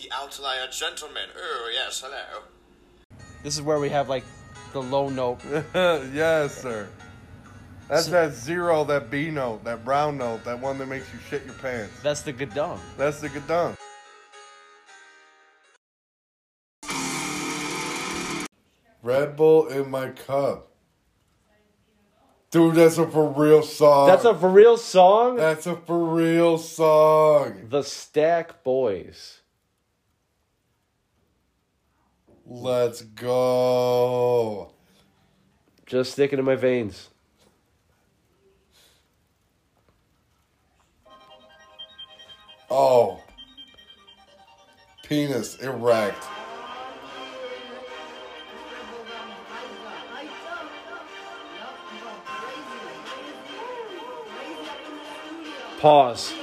the outlier gentlemen. Oh, yes, hello. This is where we have like the low note. yes, sir. That's So- that zero, that B note, that brown note, that one that makes you shit your pants. That's the gadong. That's the gadon. Red Bull in my cup. Dude, that's a for real song. That's a for real song. That's a for real song. the Stack Boys. Let's go. Just sticking to my veins. Oh. Penis erect. Pause.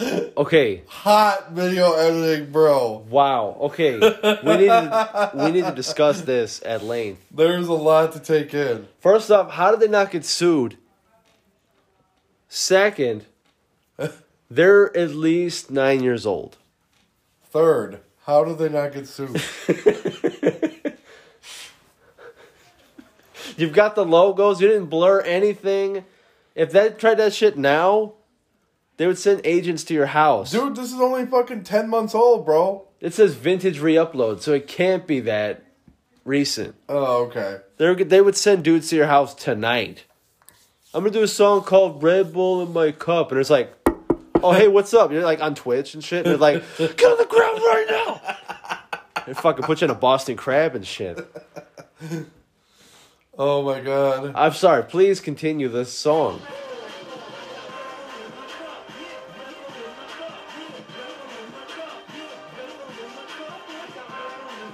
Okay. Hot video editing, bro. Wow. Okay. We need to, we need to discuss this at length. There's a lot to take in. First off, how did they not get sued? Second, they're at least nine years old. Third, how did they not get sued? You've got the logos. You didn't blur anything. If they tried that shit now, they would send agents to your house. Dude, this is only fucking 10 months old, bro. It says vintage re-upload, so it can't be that recent. Oh, okay. They they would send dudes to your house tonight. I'm gonna do a song called Red Bull in my cup, and it's like, oh hey, what's up? You're like on Twitch and shit. And they're like, get on the ground right now. They fucking put you in a Boston crab and shit. Oh my god. I'm sorry. Please continue this song.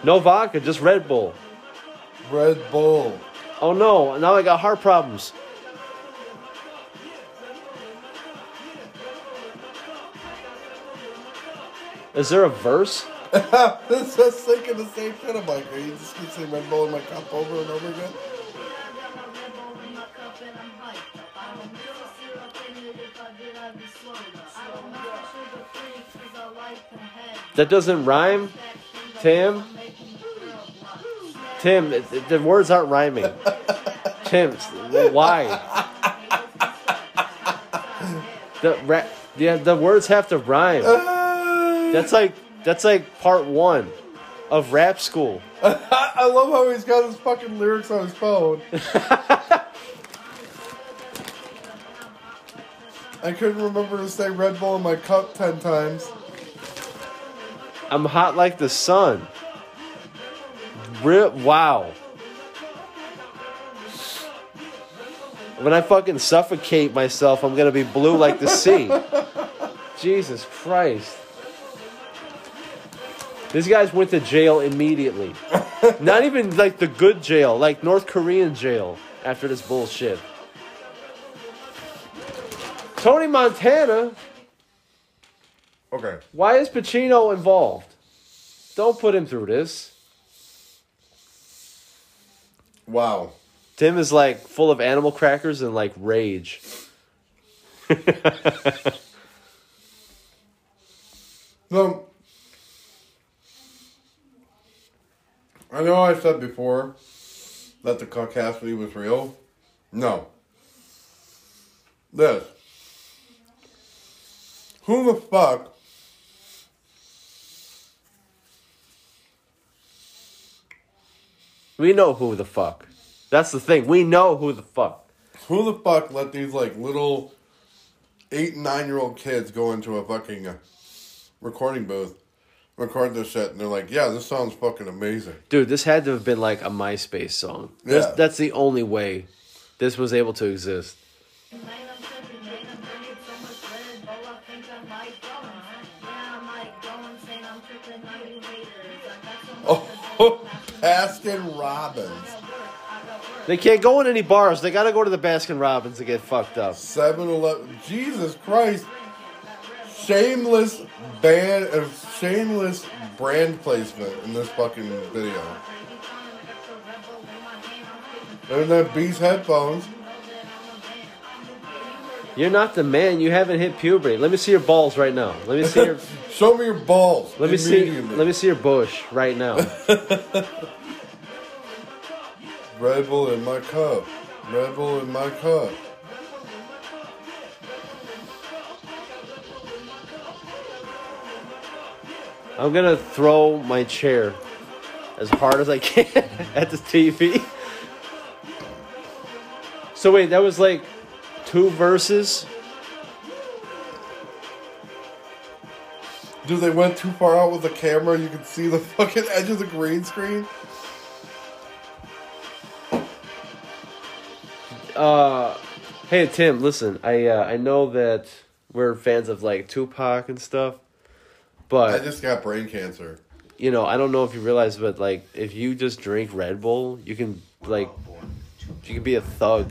No vodka, just Red Bull. Red Bull. Oh no, now I got heart problems. Is there a verse? this is thinking the same shit. I'm like, are you just gonna say Red Bull in my cup over and over again? That doesn't rhyme? Tim? Tim, the, the words aren't rhyming. Tim, why? The ra- yeah, the words have to rhyme. That's like that's like part one of rap school. I love how he's got his fucking lyrics on his phone. I couldn't remember to say Red Bull in my cup 10 times. I'm hot like the sun. Wow. When I fucking suffocate myself, I'm gonna be blue like the sea. Jesus Christ. These guys went to jail immediately. Not even like the good jail, like North Korean jail after this bullshit. Tony Montana, Okay. why is Pacino involved? Don't put him through this. Wow. Tim is like full of animal crackers and like rage. So, I know I said before that the caucasity was real. No. This. Who the fuck We know who the fuck. That's the thing. We know who the fuck. who the fuck let these like little eight and nine year old kids go into a fucking uh, recording booth, record this shit, and they're like, "Yeah, this sounds fucking amazing." Dude, this had to have been like a MySpace song. Yeah. That's the only way this was able to exist. Oh, Baskin Robbins, They can't go in any bars. They gotta go to the Baskin Robbins to get fucked up. 7 Eleven, Jesus Christ, shameless band, uh, shameless brand placement in this fucking video. And then Beats headphones. You're not the man. You haven't hit puberty. Let me see your balls right now. Let me see your. Show me your balls. Let me see. Let me see your bush right now. Red Bull in my cup. Red Bull in my cup. I'm gonna throw my chair as hard as I can at the TV. So wait, that was like two verses. Dude, they went too far out with the camera. You could see the fucking edge of the green screen. Uh, hey Tim, listen, I uh, I know that we're fans of like Tupac and stuff, but I just got brain cancer. you know I don't know if you realize, but like if you just drink Red Bull, you can like you can be a thug.